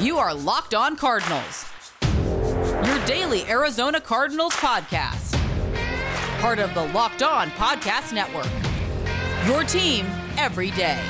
You are Locked On Cardinals, your daily Arizona Cardinals podcast. Part of the Locked On Podcast Network. Your team every day.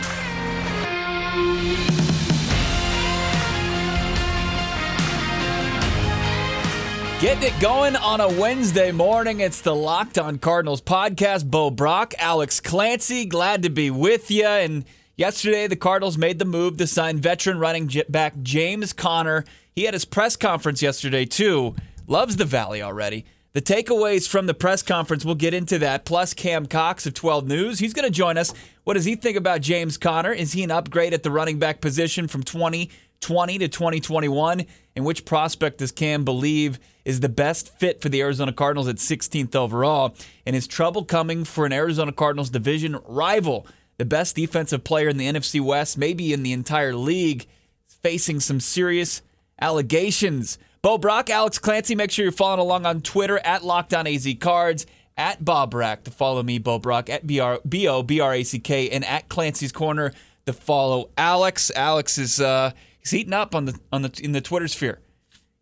Getting it going on a Wednesday morning. It's the Locked On Cardinals podcast. Bo Brack, Alex Clancy, glad to be with you. And yesterday, the Cardinals made the move to sign veteran running back James Conner. He had his press conference yesterday, too. Loves the Valley already. The takeaways from the press conference, we'll get into that. Plus, Cam Cox of 12 News. He's going to join us. What does he think about James Conner? Is he an upgrade at the running back position from 2020 to 2021? And which prospect does Cam believe is the best fit for the Arizona Cardinals at 16th overall? And is trouble coming for an Arizona Cardinals division rival? The best defensive player in the NFC West, maybe in the entire league, facing some serious allegations. Bo Brack, Alex Clancy, make sure you're following along on Twitter at LockedOnAZCards, at Bob Brack to follow me, Bo Brack, at B-O-B-R-A-C-K, and at Clancy's Corner to follow Alex. Alex is uh, he's heating up on the on the in the Twitter sphere.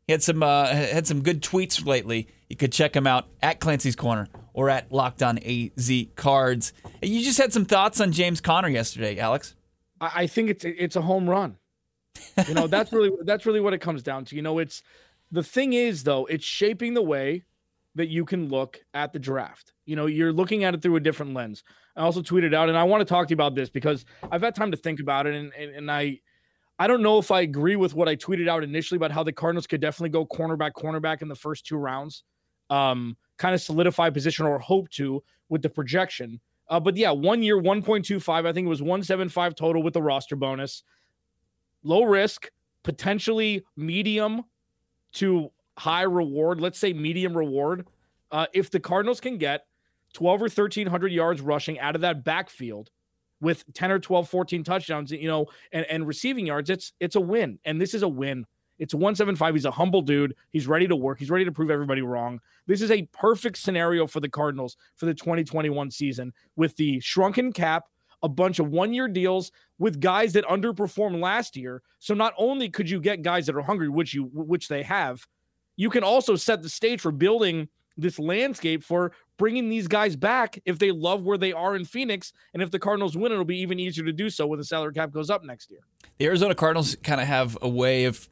He had some uh, had some good tweets lately. You could check him out at Clancy's Corner or at Locked On AZ Cards. You just had some thoughts on James Conner yesterday, Alex. I think it's it's a home run. You know, that's really that's really what it comes down to. You know, it's the thing is though, it's shaping the way that you can look at the draft. You know, you're looking at it through a different lens. I also tweeted out, and I want to talk to you about this because I've had time to think about it, and and, and I I don't know if I agree with what I tweeted out initially about how the Cardinals could definitely go cornerback, cornerback in the first two rounds, um, kind of solidify position or hope to with the projection. Uh, but yeah, one year, 1.25. I think it was 175 total with the roster bonus. Low risk, potentially medium to high reward. Let's say medium reward. Uh, if the Cardinals can get 12 or 1300 yards rushing out of that backfield, with 10 or 12 14 touchdowns you know and, and receiving yards it's it's a win and this is a win it's 175 he's a humble dude. He's ready to work. He's ready to prove everybody wrong. This is a perfect scenario for the cardinals for the 2021 season with the shrunken cap a bunch of one year deals with guys that underperformed last year. So not only could you get guys that are hungry which you which they have you can also set the stage for building this landscape for bringing these guys back if they love where they are in Phoenix. And if the Cardinals win, it'll be even easier to do so when the salary cap goes up next year. The Arizona Cardinals kind of have a way of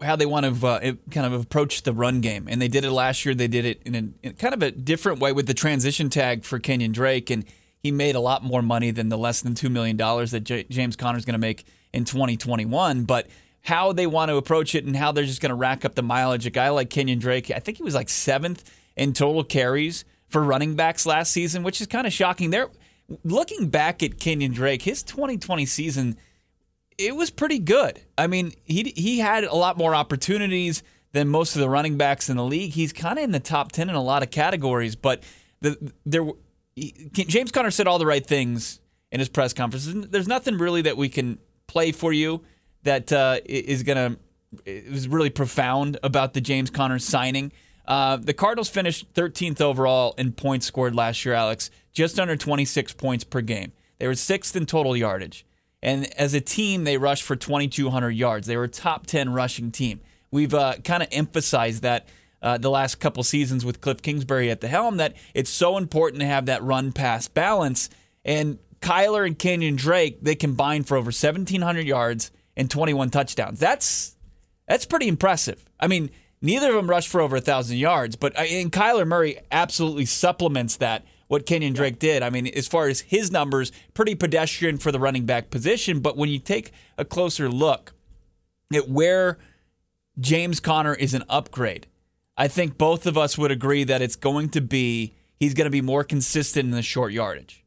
how they want to uh, kind of approach the run game. And they did it last year. They did it in, a, in kind of a different way with the transition tag for Kenyon Drake. And he made a lot more money than the less than $2 million that J- James Conner is going to make in 2021. But how they want to approach it and how they're just going to rack up the mileage. A guy like Kenyon Drake, I think he was like seventh in total carries for running backs last season, which is kind of shocking. There, looking back at Kenyon Drake, his 2020 season, it was pretty good. I mean, he he had a lot more opportunities than most of the running backs in the league. He's kind of in the top 10 in a lot of categories, but the there he, James Conner said all the right things in his press conference. There's nothing really that we can play for you that uh, is to is really profound about the James Conner signing. Uh, the Cardinals finished 13th overall in points scored last year, Alex, just under 26 points per game. They were sixth in total yardage. And as a team, they rushed for 2,200 yards. They were a top 10 rushing team. We've uh, kind of emphasized that uh, the last couple seasons with Cliff Kingsbury at the helm that it's so important to have that run pass balance. And Kyler and Kenyon Drake, they combined for over 1,700 yards and 21 touchdowns. That's that's pretty impressive. I mean, Neither of them rushed for over a thousand yards, but uh, and Kyler Murray absolutely supplements that. What Kenyon Drake did. I mean, as far as his numbers, pretty pedestrian for the running back position. But when you take a closer look at where James Conner is an upgrade, I think both of us would agree that it's going to be he's going to be more consistent in the short yardage.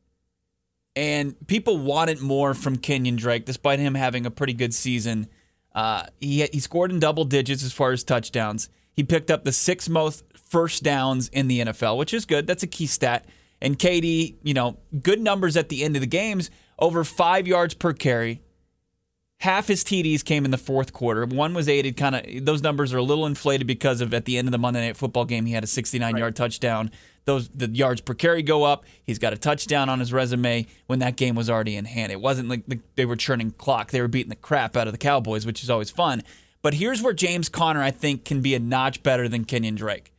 And people wanted more from Kenyon Drake, despite him having a pretty good season uh, he he scored in double digits as far as touchdowns. He picked up the sixth most first downs in the NFL, which is good. That's a key stat. And KD, you know, good numbers at the end of the games, over five yards per carry. Half his TDs came in the fourth quarter. One was aided, kind of. Those numbers are a little inflated because of at the end of the Monday Night Football game, he had a 69 right. yard touchdown those the yards per carry go up. He's got a touchdown on his resume when that game was already in hand. It wasn't like they were churning clock; they were beating the crap out of the Cowboys, which is always fun. But here's where James Conner, I think, can be a notch better than Kenyon Drake.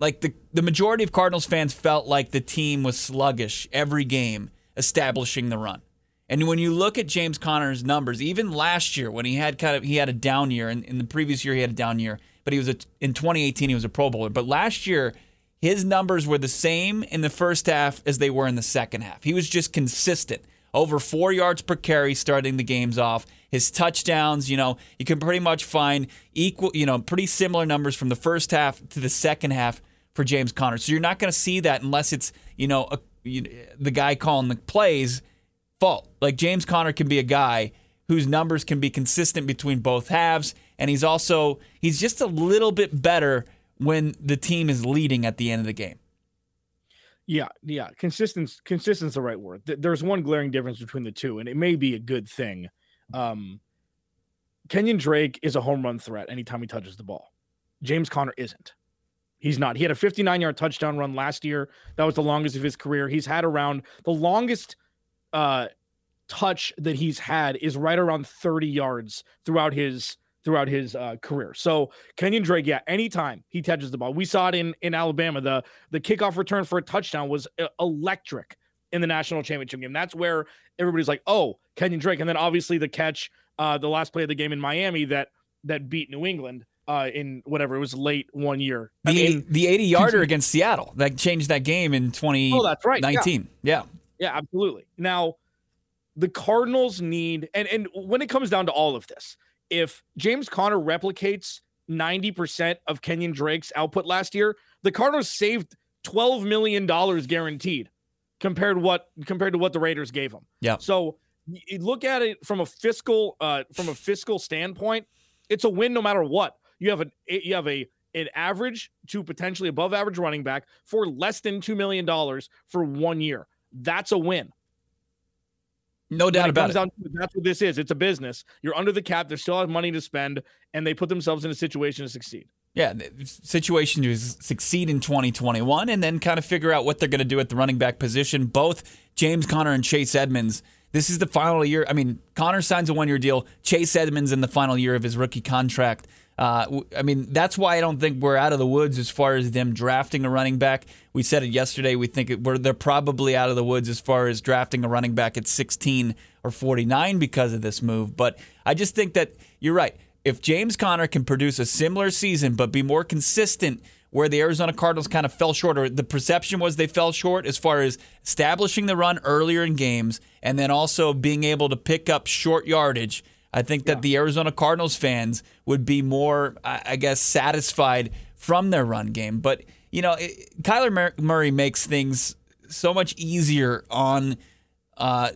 Like the, the majority of Cardinals fans felt like the team was sluggish every game establishing the run. And when you look at James Conner's numbers, even last year when he had kind of he had a down year, and in the previous year he had a down year, but he was a, in 2018 he was a Pro Bowler. But last year his numbers were the same in the first half as they were in the second half. He was just consistent, over four yards per carry starting the games off. His touchdowns, you know, you can pretty much find equal, you know, pretty similar numbers from the first half to the second half for James Conner. So you're not going to see that unless it's, you know, a, you, the guy calling the plays fault. Like James Conner can be a guy whose numbers can be consistent between both halves and he's also he's just a little bit better when the team is leading at the end of the game. Yeah, yeah, consistency consistent's the right word. There's one glaring difference between the two and it may be a good thing. Um Kenyon Drake is a home run threat anytime he touches the ball. James Conner isn't. He's not. He had a 59 yard touchdown run last year. That was the longest of his career. He's had around the longest uh, touch that he's had is right around 30 yards throughout his throughout his uh, career. So Kenyon Drake, yeah, anytime he touches the ball, we saw it in in Alabama. The the kickoff return for a touchdown was uh, electric in the national championship game. That's where everybody's like, oh, Kenyon Drake, and then obviously the catch, uh, the last play of the game in Miami that that beat New England. Uh, in whatever it was late one year. The, I mean, the 80 yarder against Seattle that changed that game in 2019. Oh, that's right. 19. Yeah. yeah. Yeah, absolutely. Now, the Cardinals need, and, and when it comes down to all of this, if James Conner replicates 90% of Kenyon Drake's output last year, the Cardinals saved $12 million guaranteed compared to what compared to what the Raiders gave them. Yeah. So look at it from a fiscal uh from a fiscal standpoint, it's a win no matter what. You have an eh, you have a an average to potentially above average running back for less than $2 million for one year. That's a win. No doubt it about it. Down, that's what this is. It's a business. You're under the cap. They still have money to spend, and they put themselves in a situation to succeed. Yeah, the situation to succeed in 2021 and then kind of figure out what they're going to do at the running back position. Both James Conner and Chase Edmonds. This is the final year. I mean, Conner signs a one year deal. Chase Edmonds in the final year of his rookie contract. Uh, I mean, that's why I don't think we're out of the woods as far as them drafting a running back. We said it yesterday. We think it, we're, they're probably out of the woods as far as drafting a running back at 16 or 49 because of this move. But I just think that you're right. If James Conner can produce a similar season but be more consistent where the Arizona Cardinals kind of fell short, or the perception was they fell short as far as establishing the run earlier in games and then also being able to pick up short yardage I think that yeah. the Arizona Cardinals fans would be more, I guess, satisfied from their run game. But, you know, it, Kyler Murray makes things so much easier on uh,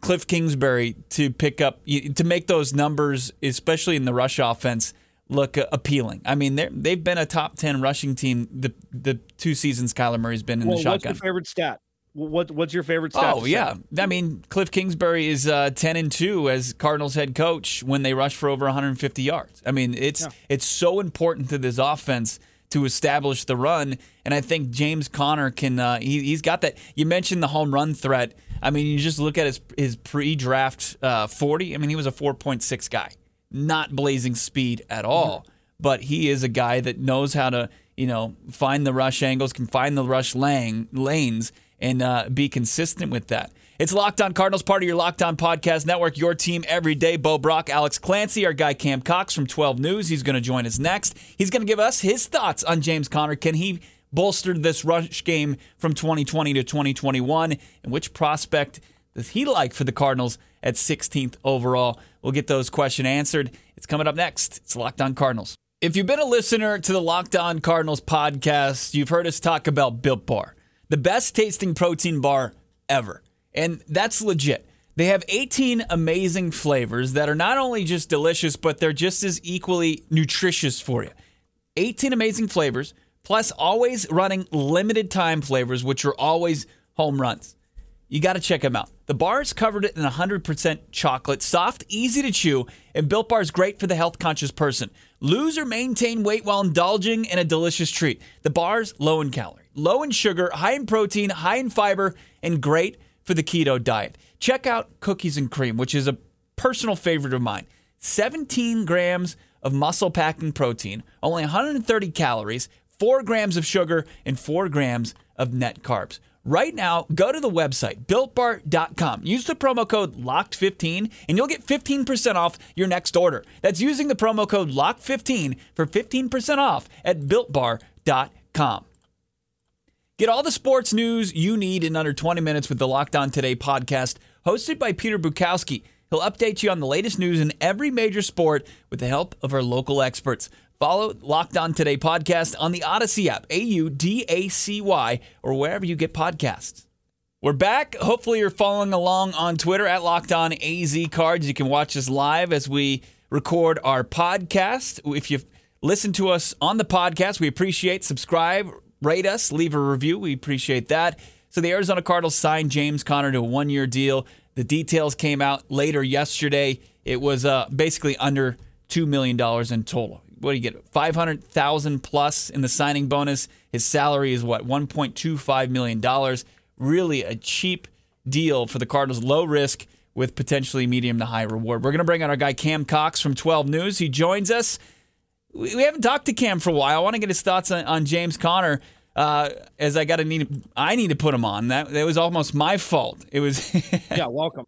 Cliff Kingsbury to pick up, to make those numbers, especially in the rush offense, look appealing. I mean, they've been a top 10 rushing team the, the two seasons Kyler Murray's been in well, the shotgun. What's your favorite stat? What what's your favorite stat? Oh yeah, I mean Cliff Kingsbury is uh, ten and two as Cardinals head coach when they rush for over 150 yards. I mean it's yeah. it's so important to this offense to establish the run, and I think James Conner can. Uh, he, he's got that. You mentioned the home run threat. I mean, you just look at his his pre-draft uh, 40. I mean, he was a 4.6 guy, not blazing speed at all, mm-hmm. but he is a guy that knows how to you know find the rush angles, can find the rush lane, lanes and uh, be consistent with that. It's Locked On Cardinals, part of your Locked On Podcast Network, your team every day. Bo Brack, Alex Clancy, our guy Cam Cox from 12 News. He's going to join us next. He's going to give us his thoughts on James Conner. Can he bolster this rush game from 2020 to 2021? And which prospect does he like for the Cardinals at 16th overall? We'll get those questions answered. It's coming up next. It's Locked On Cardinals. If you've been a listener to the Locked On Cardinals podcast, you've heard us talk about Built Bar the best tasting protein bar ever. And that's legit. They have 18 amazing flavors that are not only just delicious, but they're just as equally nutritious for you. 18 amazing flavors, plus always running limited time flavors, which are always home runs. You got to check them out. The bar is covered in 100% chocolate, soft, easy to chew, and Built Bar is great for the health conscious person. Lose or maintain weight while indulging in a delicious treat. The bar's low in calories low in sugar, high in protein, high in fiber, and great for the keto diet. Check out Cookies and Cream, which is a personal favorite of mine. 17 grams of muscle packing protein, only 130 calories, 4 grams of sugar, and 4 grams of net carbs. Right now, go to the website, builtbar.com. Use the promo code LOCKED15 and you'll get 15% off your next order. That's using the promo code LOCKED15 for 15% off at builtbar.com. Get all the sports news you need in under 20 minutes with the Locked On Today podcast, hosted by Peter Bukowski. He'll update you on the latest news in every major sport with the help of our local experts. Follow Locked On Today podcast on the Audacy app, A U D A C Y, or wherever you get podcasts. We're back. Hopefully, you're following along on Twitter at Locked On AZ Cards. You can watch us live as we record our podcast. If you've listened to us on the podcast, we appreciate. Subscribe, rate us, leave a review. We appreciate that. So, the Arizona Cardinals signed James Conner to a one year deal. The details came out later yesterday. It was uh, basically under $2 million in total what do you get? Five hundred thousand plus in the signing bonus. His salary is what one point two five million dollars. Really a cheap deal for the Cardinals. Low risk with potentially medium to high reward. We're going to bring on our guy Cam Cox from 12 News. He joins us. We haven't talked to Cam for a while. I want to get his thoughts on, on James Conner uh, as I got to need, I need to put him on. That that was almost my fault. It was. yeah, welcome,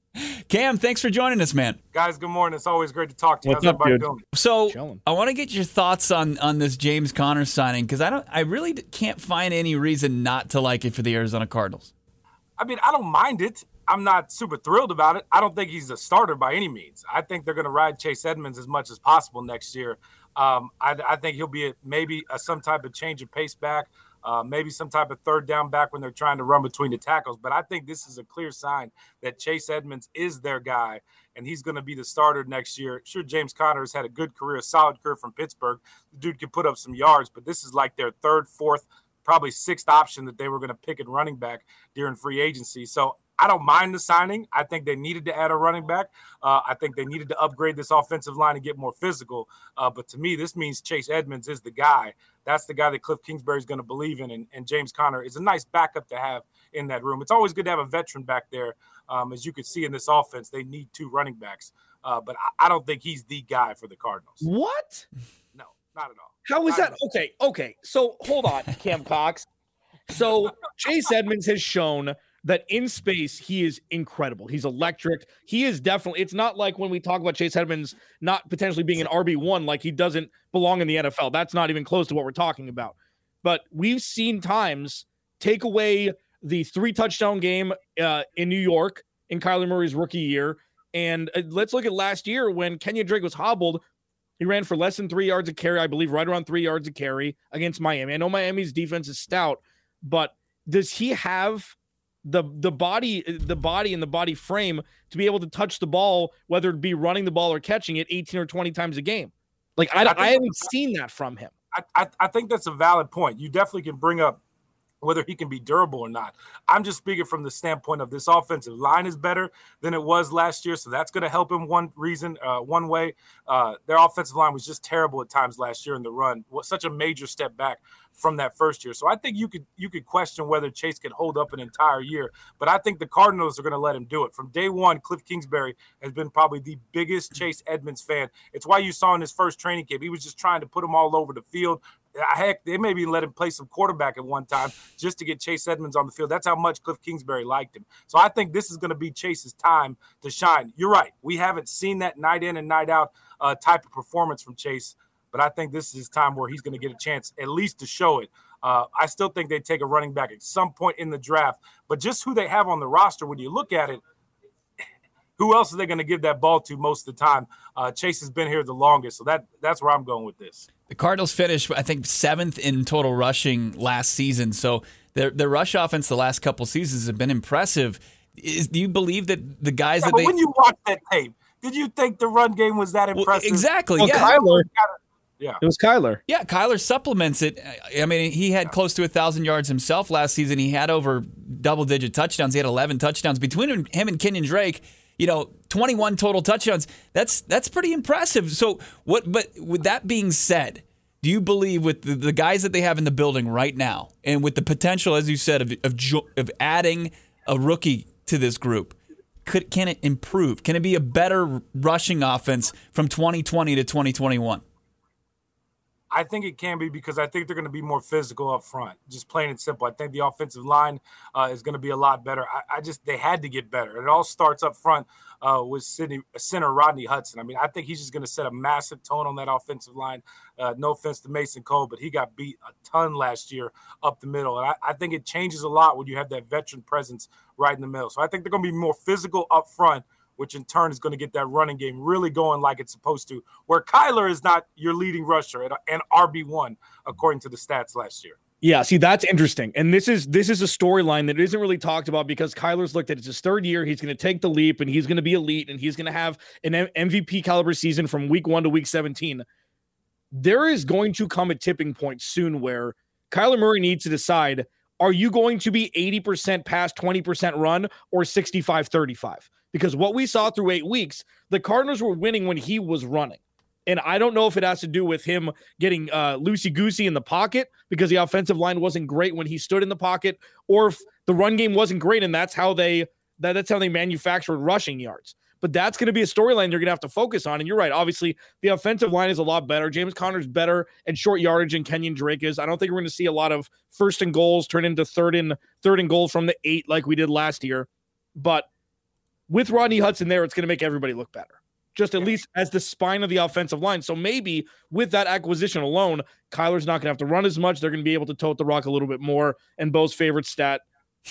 Cam. Thanks for joining us, man. Guys, good morning. It's always great to talk to you. What's How's up, dude? doing? So Chilling. I want to get your thoughts on on this James Conner signing because I don't, I really can't find any reason not to like it for the Arizona Cardinals. I mean, I don't mind it. I'm not super thrilled about it. I don't think he's a starter by any means. I think they're going to ride Chase Edmonds as much as possible next year. Um, I, I, think he'll be a, maybe a, some type of change of pace back uh, maybe some type of third down back when they're trying to run between the tackles. But I think this is a clear sign that Chase Edmonds is their guy, and he's going to be the starter next year. Sure, James Conner has had a good career, a solid career from Pittsburgh. The dude can put up some yards, but this is like their third, fourth, probably sixth option that they were going to pick at running back during free agency. So I don't mind the signing. I think they needed to add a running back. Uh, I think they needed to upgrade this offensive line and get more physical. Uh, but to me, this means Chase Edmonds is the guy. That's the guy that Cliff Kingsbury is going to believe in. And, and, James Conner is a nice backup to have in that room. It's always good to have a veteran back there. Um, as you can see in this offense, they need two running backs. Uh, but I, I, don't think he's the guy for the Cardinals. What? No, not at all. How is not that? Okay, okay. So hold on, Cam Cox. So Chase Edmonds has shown – that in space he is incredible. He's electric. He is definitely. It's not like when we talk about Chase Edmonds not potentially being an RB one, like he doesn't belong in the NFL. That's not even close to what we're talking about. But we've seen times take away the three touchdown game uh, in New York in Kyler Murray's rookie year, and uh, let's look at last year when Kenyon Drake was hobbled. He ran for less than three yards of carry, I believe, right around three yards of carry against Miami. I know Miami's defense is stout, but does he have the the body the body and the body frame to be able to touch the ball whether it be running the ball or catching it 18 or 20 times a game. Like i, I, I haven't seen that from him. I, I, I think that's a valid point. You definitely can bring up whether he can be durable or not. I'm just speaking from the standpoint of this offensive line is better than it was last year, so that's going to help him. One reason, uh, one way, uh, their offensive line was just terrible at times last year in the run. Was such a major step back from that first year. So I think you could you could question whether Chase can hold up an entire year, but I think the Cardinals are going to let him do it. From day one, Cliff Kingsbury has been probably the biggest Chase Edmonds fan. It's why you saw in his first training camp, he was just trying to put him all over the field, heck, they maybe let him play some quarterback at one time just to get Chase Edmonds on the field. That's how much Cliff Kingsbury liked him. So I think this is going to be Chase's time to shine. You're right. We haven't seen that night in and night out uh, type of performance from Chase, but I think this is his time where he's going to get a chance at least to show it. Uh, I still think they take a running back at some point in the draft, but just who they have on the roster, when you look at it, who else are they going to give that ball to most of the time? Uh, Chase has been here the longest, so that that's where I'm going with this. The Cardinals finished, I think, seventh in total rushing last season. So their their rush offense the last couple seasons have been impressive. Is, do you believe that the guys yeah, that they when you watch that tape, did you think the run game was that impressive? Well, exactly. Well, yeah. Kyler. Yeah, it was Kyler. Yeah, Kyler supplements it. I mean, he had close to a thousand yards himself last season. He had over double digit touchdowns. He had eleven touchdowns between him, him and Kenyon Drake you know 21 total touchdowns that's that's pretty impressive so what but with that being said do you believe with the, the guys that they have in the building right now and with the potential as you said of, of, of adding a rookie to this group could can it improve? Can it be a better rushing offense from 2020 to 2021? I think it can be because I think they're going to be more physical up front. Just plain and simple. I think the offensive line uh, is going to be a lot better. I, I, just they had to get better. It all starts up front uh, with Sydney, center Rodney Hudson. I mean, I think he's just going to set a massive tone on that offensive line. Uh, no offense to Mason Cole, but he got beat a ton last year up the middle, and I, I think it changes a lot when you have that veteran presence right in the middle. So I think they're going to be more physical up front which in turn is going to get that running game really going like it's supposed to. Where Kyler is not your leading rusher and RB one according to the stats last year. Yeah, see that's interesting, and this is this is a storyline that isn't really talked about because Kyler's looked at it's his third year. He's going to take the leap, and he's going to be elite, and he's going to have an MVP caliber season from week one to week seventeen. There is going to come a tipping point soon where Kyler Murray needs to decide: Are you going to be eighty percent past twenty percent run or 65 35 because what we saw through eight weeks, the Cardinals were winning when he was running. And I don't know if it has to do with him getting uh, loosey goosey in the pocket because the offensive line wasn't great when he stood in the pocket, or if the run game wasn't great and that's how they that, that's how they manufactured rushing yards. But that's going to be a storyline you're going to have to focus on. And you're right. Obviously, the offensive line is a lot better. James Conner's better at short yardage than Kenyon Drake is. I don't think we're going to see a lot of first and goals turn into third and third and goals from the eight like we did last year. But with Rodney Hudson there, it's going to make everybody look better, just at least as the spine of the offensive line. So maybe with that acquisition alone, Kyler's not going to have to run as much. They're going to be able to tote the rock a little bit more. And Bo's favorite stat,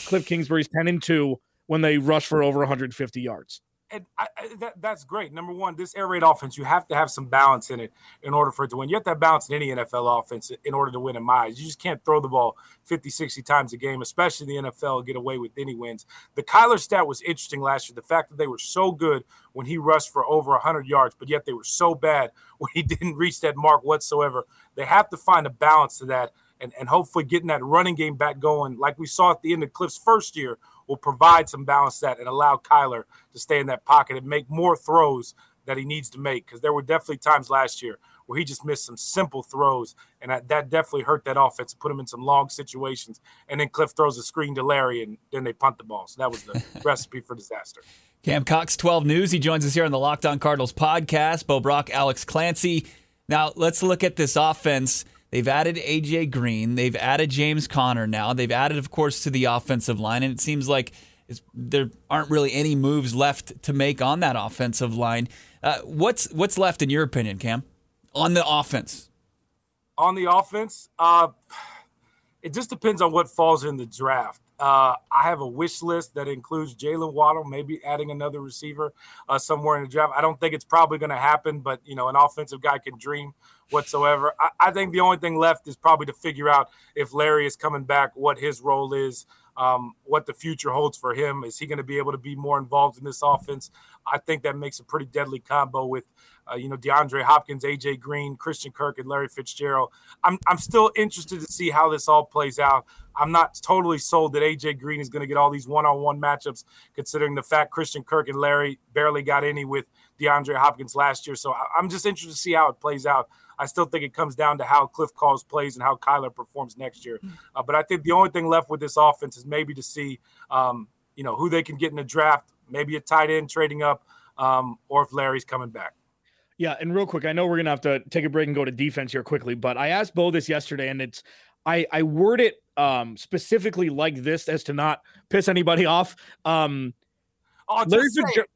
Cliff Kingsbury's 10 and 2 when they rush for over 150 yards and I, I, that, that's great. Number one, this air raid offense, you have to have some balance in it in order for it to win. You have to have balance in any NFL offense in order to win in my eyes. You just can't throw the ball 50, 60 times a game, especially the NFL, get away with any wins. The Kyler stat was interesting last year. The fact that they were so good when he rushed for over 100 yards, but yet they were so bad when he didn't reach that mark whatsoever. They have to find a balance to that and, and hopefully getting that running game back going like we saw at the end of Cliff's first year – will provide some balance that and allow Kyler to stay in that pocket and make more throws that he needs to make. Because there were definitely times last year where he just missed some simple throws, and that, that definitely hurt that offense, put him in some long situations. And then Cliff throws a screen to Larry, and then they punt the ball. So that was the recipe for disaster. Cam Cox, 12 News. He joins us here on the Locked On Cardinals podcast. Bo Brack, Alex Clancy. Now, let's look at this offense. They've added AJ Green. They've added James Conner now. They've added, of course, to the offensive line. And it seems like there aren't really any moves left to make on that offensive line. Uh, what's what's left in your opinion, Cam, on the offense? On the offense, uh, it just depends on what falls in the draft. Uh, I have a wish list that includes Jaylen Waddle, maybe adding another receiver uh, somewhere in the draft. I don't think it's probably going to happen, but you know, an offensive guy can dream whatsoever. I, I, think the only thing left is probably to figure out if Larry is coming back, what his role is, um, what the future holds for him. Is he going to be able to be more involved in this offense? I think that makes a pretty deadly combo with, uh, you know, DeAndre Hopkins, AJ Green, Christian Kirk, and Larry Fitzgerald. I'm I'm still interested to see how this all plays out. I'm not totally sold that AJ Green is going to get all these one-on-one matchups, considering the fact Christian Kirk and Larry barely got any with DeAndre Hopkins last year. So I'm just interested to see how it plays out. I still think it comes down to how Cliff calls plays and how Kyler performs next year. Hmm. Uh, but I think the only thing left with this offense is maybe to see, um, you know, who they can get in the draft, maybe a tight end trading up, um, or if Larry's coming back. Yeah, and real quick, I know we're gonna have to take a break and go to defense here quickly, but I asked Bo this yesterday, and it's I I word it um specifically like this as to not piss anybody off. Um Oh, Larry Fitzgerald.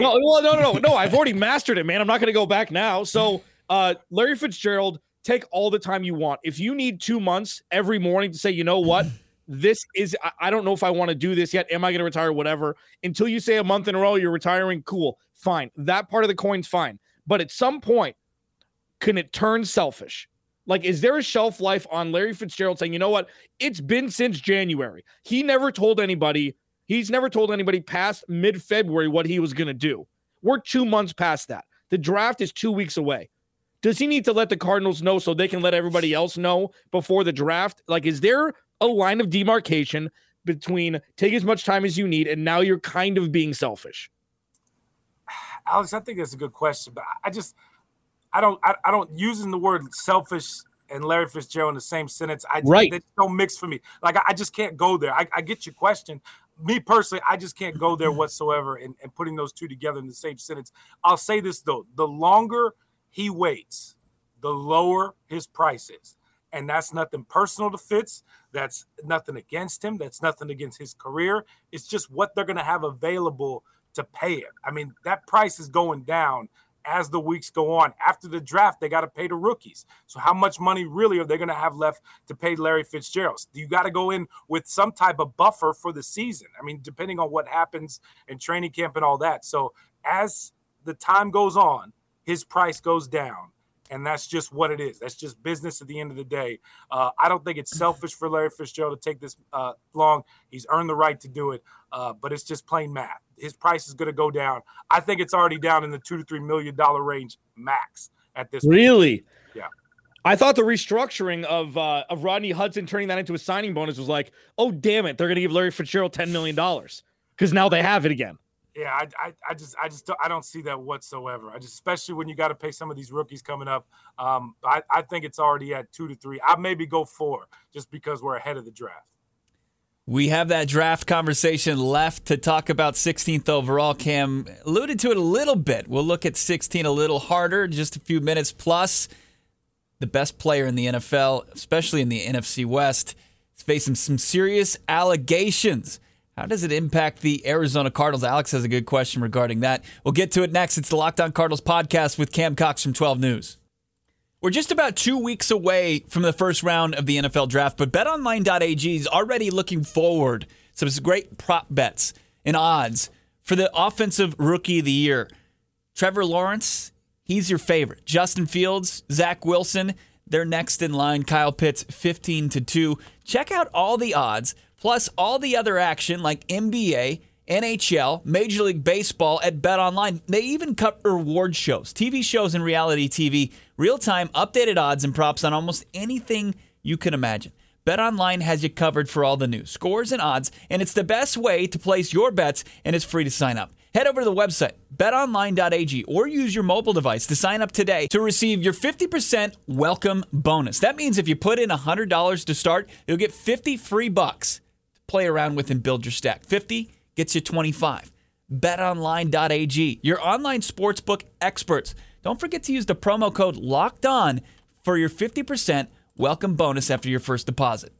No, no, no, no, no. I've already mastered it, man. I'm not going to go back now. So uh, Larry Fitzgerald, take all the time you want. If you need two months every morning to say, you know what, this is, I, I don't know if I want to do this yet. Am I going to retire? Whatever. Until you say a month in a row you're retiring, cool, fine. That part of the coin's fine. But at some point, can it turn selfish? Like, is there a shelf life on Larry Fitzgerald saying, you know what? It's been since January. He never told anybody, he's never told anybody past mid February what he was going to do. We're two months past that. The draft is two weeks away. Does he need to let the Cardinals know so they can let everybody else know before the draft? Like, is there a line of demarcation between take as much time as you need and now you're kind of being selfish? Alex, I think that's a good question, but I just I don't I, I don't using the word selfish and Larry Fitzgerald in the same sentence. I right. they don't mix for me. Like I, I just can't go there. I, I, get your question. me personally, I just can't go there whatsoever and, and putting those two together in the same sentence. I'll say this though: the longer he waits, the lower his price is. And that's nothing personal to Fitz. That's nothing against him. That's nothing against his career. It's just what they're going to have available to pay it. I mean, that price is going down as the weeks go on. After the draft, they got to pay the rookies. So, how much money really are they going to have left to pay Larry Fitzgerald? You got to go in with some type of buffer for the season. I mean, depending on what happens in training camp and all that. So, as the time goes on, his price goes down and that's just what it is. That's just business at the end of the day. Uh, I don't think it's selfish for Larry Fitzgerald to take this uh, long. He's earned the right to do it, uh, but it's just plain math. His price is going to go down. I think it's already down in the two to three million dollar range max at this. Point. Really? Point. Yeah. I thought the restructuring of uh, of Rodney Hudson turning that into a signing bonus was like, oh damn it, they're going to give Larry Fitzgerald ten million dollars because now they have it again. Yeah, I, I, I, just, I just, don't, I don't see that whatsoever. I just, especially when you got to pay some of these rookies coming up. Um, I, I think it's already at two to three. I maybe go four just because we're ahead of the draft. We have that draft conversation left to talk about 16th overall. Cam alluded to it a little bit. We'll look at 16 a little harder, just a few minutes plus. The best player in the NFL, especially in the NFC West, is facing some serious allegations how does it impact the Arizona Cardinals? Alex has a good question regarding that. We'll get to it next. It's the Locked On Cardinals podcast with Cam Cox from 12 News. We're just about two weeks away from the first round of the NFL draft, but betonline.ag is already looking forward. To some great prop bets and odds for the offensive rookie of the year. Trevor Lawrence, he's your favorite. Justin Fields, Zach Wilson, they're next in line. Kyle Pitts, 15 to 2. Check out all the odds plus all the other action like NBA, NHL, Major League Baseball at Bet Online. They even cut reward shows, TV shows, and reality TV, real time updated odds and props on almost anything you can imagine. BetOnline has you covered for all the news, scores, and odds, and it's the best way to place your bets, and it's free to sign up. Head over to the website, betonline.ag, or use your mobile device to sign up today to receive your 50% welcome bonus. That means if you put in $100 to start, you'll get 50 free bucks play around with and build your stack. 50 gets you 25. BetOnline.ag, your online sportsbook experts. Don't forget to use the promo code LOCKED ON for your 50% welcome bonus after your first deposit.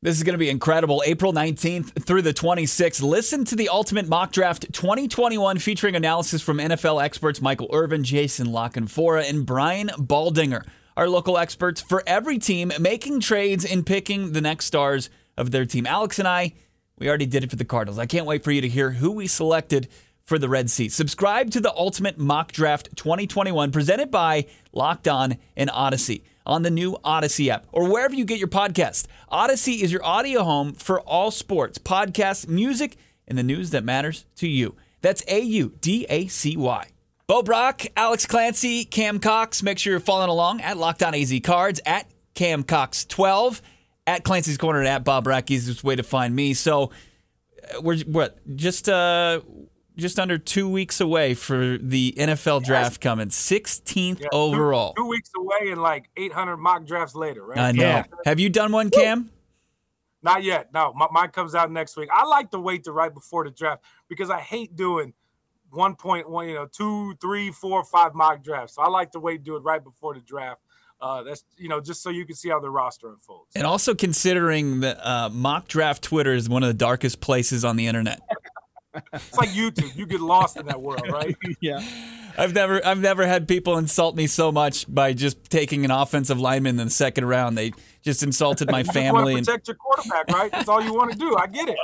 This is going to be incredible. April 19th through the 26th. Listen to the Ultimate Mock Draft 2021 featuring analysis from NFL experts Michael Irvin, Jason La Canfora, and Brian Baldinger. Our local experts for every team making trades and picking the next stars of their team. Alex and I, we already did it for the Cardinals. I can't wait for you to hear who we selected for the Red Sea. Subscribe to the Ultimate Mock Draft 2021 presented by Locked On and Audacy on the new Audacy app or wherever you get your podcast. Audacy is your audio home for all sports, podcasts, music, and the news that matters to you. That's A U D A C Y. Bo Brack, Alex Clancy, Cam Cox. Make sure you're following along at Locked On AZ Cards at Cam Cox 12 at Clancy's Corner and at Bob Brackey's is the way to find me. So uh, we're what just uh just under two weeks away for the NFL draft coming, 16th yeah, overall. Two, two, weeks away and like 800 mock drafts later, right? I know. Yeah. Have you done one, Cam? Not yet. No, my, mine comes out next week. I like to wait to right before the draft because I hate doing 1.1, you know, two, three, four, five mock drafts. So I like to wait, do it right before the draft uh, that's you know just so you can see how the roster unfolds. And also considering that uh, mock draft Twitter is one of the darkest places on the internet. it's like YouTube; you get lost in that world, right? yeah. I've never I've never had people insult me so much by just taking an offensive lineman in the second round. They just insulted my family. You protect your quarterback, right? That's all you want to do. I get it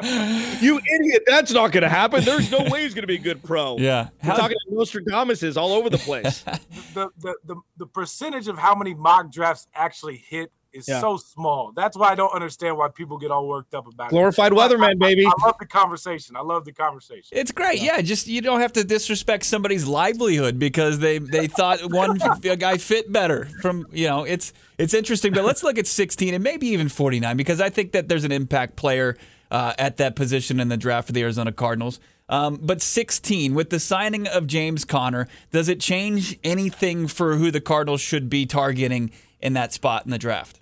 you idiot. That's not going to happen. There's no way he's going to be a good pro. Yeah. You're talking to Nostradamus is all over the place. the, the, the, the, percentage of how many mock drafts actually hit is yeah. so small. That's why I don't understand why people get all worked up about Glorified it. Glorified weatherman, baby. I, I, love the conversation. I love the conversation. It's great. Yeah. yeah. just you don't have to disrespect somebody's livelihood because they they thought one guy fit better from, you know, it's it's interesting, but let's look at 16 and maybe even 49 because I think that there's an impact player uh, at that position in the draft for the Arizona Cardinals. Um, but 16, with the signing of James Conner, does it change anything for who the Cardinals should be targeting in that spot in the draft?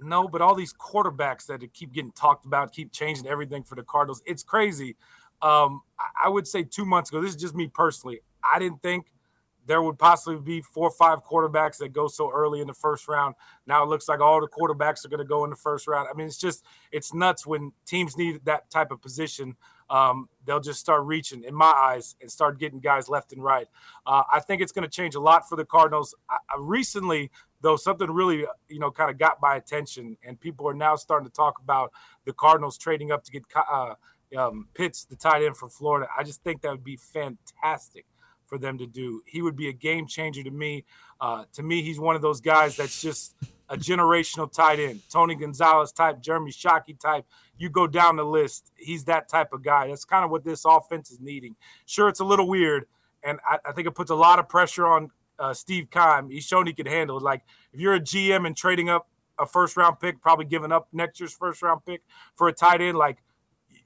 No, but all these quarterbacks that keep getting talked about, keep changing everything for the Cardinals. It's crazy. Um, I would say two months ago, this is just me personally. I didn't think there would possibly be four or five quarterbacks that go so early in the first round. Now it looks like all the quarterbacks are going to go in the first round. I mean, it's just it's nuts when teams need that type of position. Um, they'll just start reaching, in my eyes, and start getting guys left and right. Uh, I think it's going to change a lot for the Cardinals. I, I recently, though, something really you know kind of got my attention, and people are now starting to talk about the Cardinals trading up to get uh, um, Pitts, the tight end from Florida. I just think that would be fantastic for them to do. He would be a game changer to me. Uh, to me, he's one of those guys that's just a generational tight end. Tony Gonzalez type, Jeremy Shockey type. You go down the list, he's that type of guy. That's kind of what this offense is needing. Sure, it's a little weird, and I, I think it puts a lot of pressure on uh, Steve Keim. He's shown he can handle it. Like if you're a GM and trading up a first round pick, probably giving up next year's first round pick for a tight end, like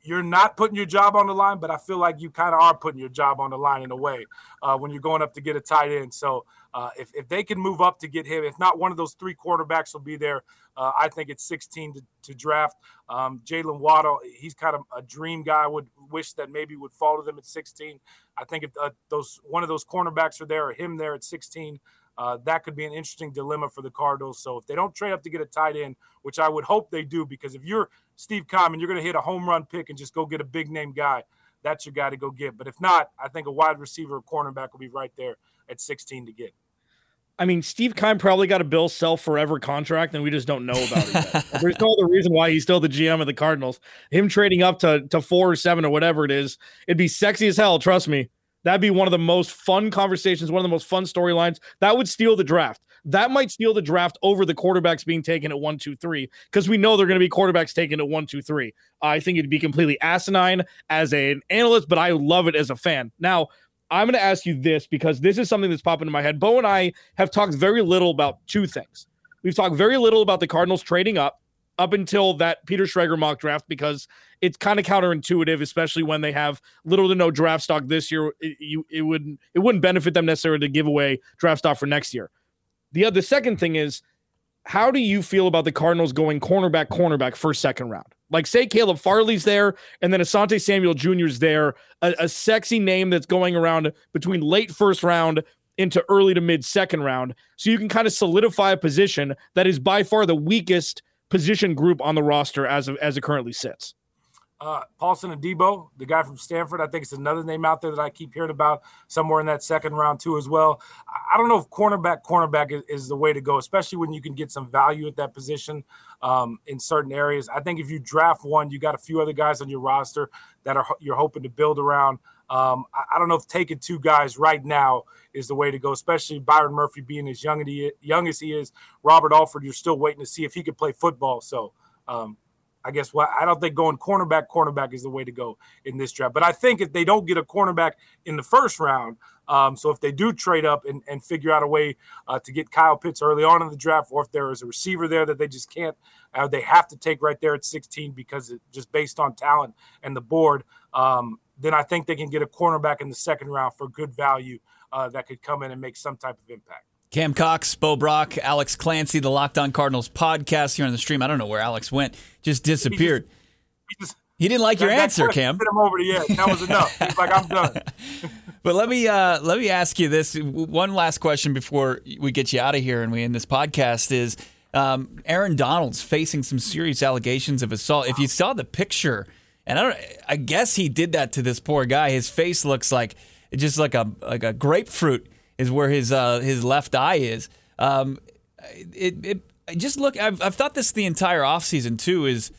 you're not putting your job on the line, but I feel like you kind of are putting your job on the line in a way uh, when you're going up to get a tight end. So uh, if, if they can move up to get him, if not one of those three quarterbacks will be there, uh, I think it's 16 to, to draft. Um, Jaylen Waddle, he's kind of a dream guy. Would wish that maybe would fall to them at 16. I think if uh, those one of those cornerbacks are there or him there at 16, uh, that could be an interesting dilemma for the Cardinals. So if they don't trade up to get a tight end, which I would hope they do, because if you're Steve and you're going to hit a home run pick and just go get a big name guy, that's your guy to go get. But if not, I think a wide receiver or cornerback will be right there at 16 to get. I mean, Steve Keim probably got a Bill Self forever contract, and we just don't know about it yet. There's no other reason why he's still the GM of the Cardinals. Him trading up to, to four or seven or whatever it is, it'd be sexy as hell. Trust me. That'd be one of the most fun conversations, one of the most fun storylines. That would steal the draft. That might steal the draft over the quarterbacks being taken at one, two, three, because we know they're going to be quarterbacks taken at one, two, three. I think it'd be completely asinine as an analyst, but I love it as a fan. Now, I'm going to ask you this because this is something that's popping in my head. Bo and I have talked very little about two things. We've talked very little about the Cardinals trading up up until that Peter Schrager mock draft because it's kind of counterintuitive, especially when they have little to no draft stock this year. It, you, it would it wouldn't benefit them necessarily to give away draft stock for next year. The other second thing is, how do you feel about the Cardinals going cornerback, cornerback first, second round? Like, say Caleb Farley's there, and then Asante Samuel Jr.'s there, a, a sexy name that's going around between late first round into early to mid second round. So you can kind of solidify a position that is by far the weakest position group on the roster as of, as it currently sits? Uh, Paulson Adebo, the guy from Stanford, I think it's another name out there that I keep hearing about somewhere in that second round too as well. I don't know if cornerback cornerback is, is the way to go, especially when you can get some value at that position um, in certain areas. I think if you draft one, you got a few other guys on your roster that are you're hoping to build around. Um, I, I, don't know if taking two guys right now is the way to go, especially Byron Murphy being as young, he, young as he is. Robert Alford, you're still waiting to see if he could play football. So um, I guess what I don't think going cornerback, cornerback is the way to go in this draft. But I think if they don't get a cornerback in the first round, um, so if they do trade up and, and figure out a way uh, to get Kyle Pitts early on in the draft, or if there is a receiver there that they just can't, uh, they have to take right there at 16 because it, just based on talent and the board, um, then I think they can get a cornerback in the second round for good value uh, that could come in and make some type of impact. Cam Cox, Bo Brack, Alex Clancy, the Locked On Cardinals podcast here on the stream. I don't know where Alex went, just disappeared. He, just, he, just, he didn't like your answer, Cam. Hit him over the edge. That was enough. He's like, I'm done. but let me uh, let me ask you this one last question before we get you out of here and we end this podcast is. Um, Aaron Donald's facing some serious allegations of assault. If you saw the picture, and I don't, I guess he did that to this poor guy. His face looks like just like a like a grapefruit is where his uh, his left eye is. Um, it, it just look. I've, I've thought this the entire offseason too. Is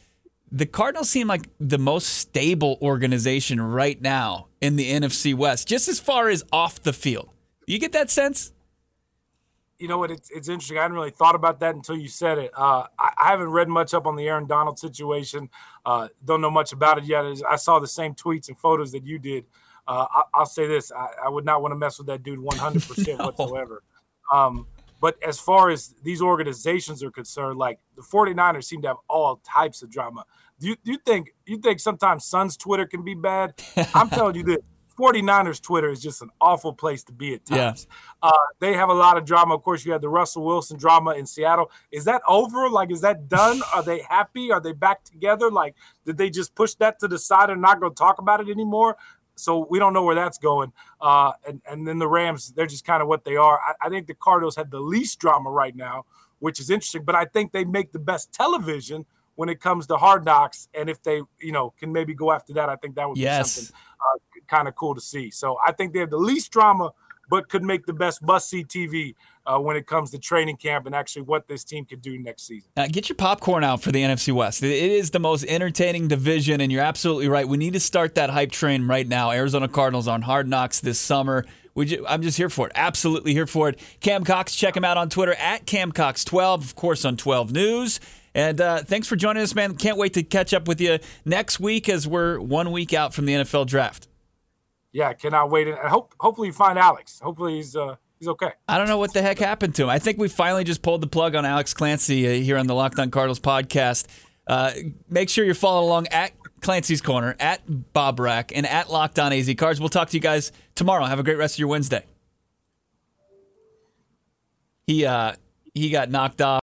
the Cardinals seem like the most stable organization right now in the NFC West, just as far as off the field. You get that sense? You know what? It's, it's interesting. I hadn't really thought about that until you said it. Uh, I, I, haven't read much up on the Aaron Donald situation. Uh, don't know much about it yet. I saw the same tweets and photos that you did. Uh, I, will say this: I, I, would not want to mess with that dude 100 percent whatsoever. Um, but as far as these organizations are concerned, like the 49ers seem to have all types of drama. Do you, do you think you think sometimes Suns Twitter can be bad? I'm telling you this: 49ers Twitter is just an awful place to be at times. Yeah. Uh, they have a lot of drama. Of course, you had the Russell Wilson drama in Seattle. Is that over? Like, is that done? Are they happy? Are they back together? Like, did they just push that to the side and not go talk about it anymore? So we don't know where that's going. Uh, and, and then the Rams, they're just kind of what they are. I, I think the Cardinals had the least drama right now, which is interesting, but I think they make the best television when it comes to hard knocks. And if they, you know, can maybe go after that, I think that would be something uh, kind of cool to see. So I think they have the least drama, but could make the best must see TV uh, when it comes to training camp and actually what this team could do next season. Get your popcorn out for the NFC West. It is the most entertaining division, and you're absolutely right. We need to start that hype train right now. Arizona Cardinals on Hard Knocks this summer. I'm just here for it. Absolutely here for it. Cam Cox, check him out on Twitter at CamCox12, of course, on 12 News. And uh, thanks for joining us, man. Can't wait to catch up with you next week as we're one week out from the NFL draft yeah, cannot wait. And hope hopefully you find Alex. Hopefully he's uh, he's okay. I don't know what the heck happened to him. I think we finally just pulled the plug on Alex Clancy uh, here on the Locked On Cardinals podcast. Uh, make sure you're following along at Clancy's Corner, at Bo Brack, and at Locked On AZ Cards. We'll talk to you guys tomorrow. Have a great rest of your Wednesday. He uh, he got knocked off.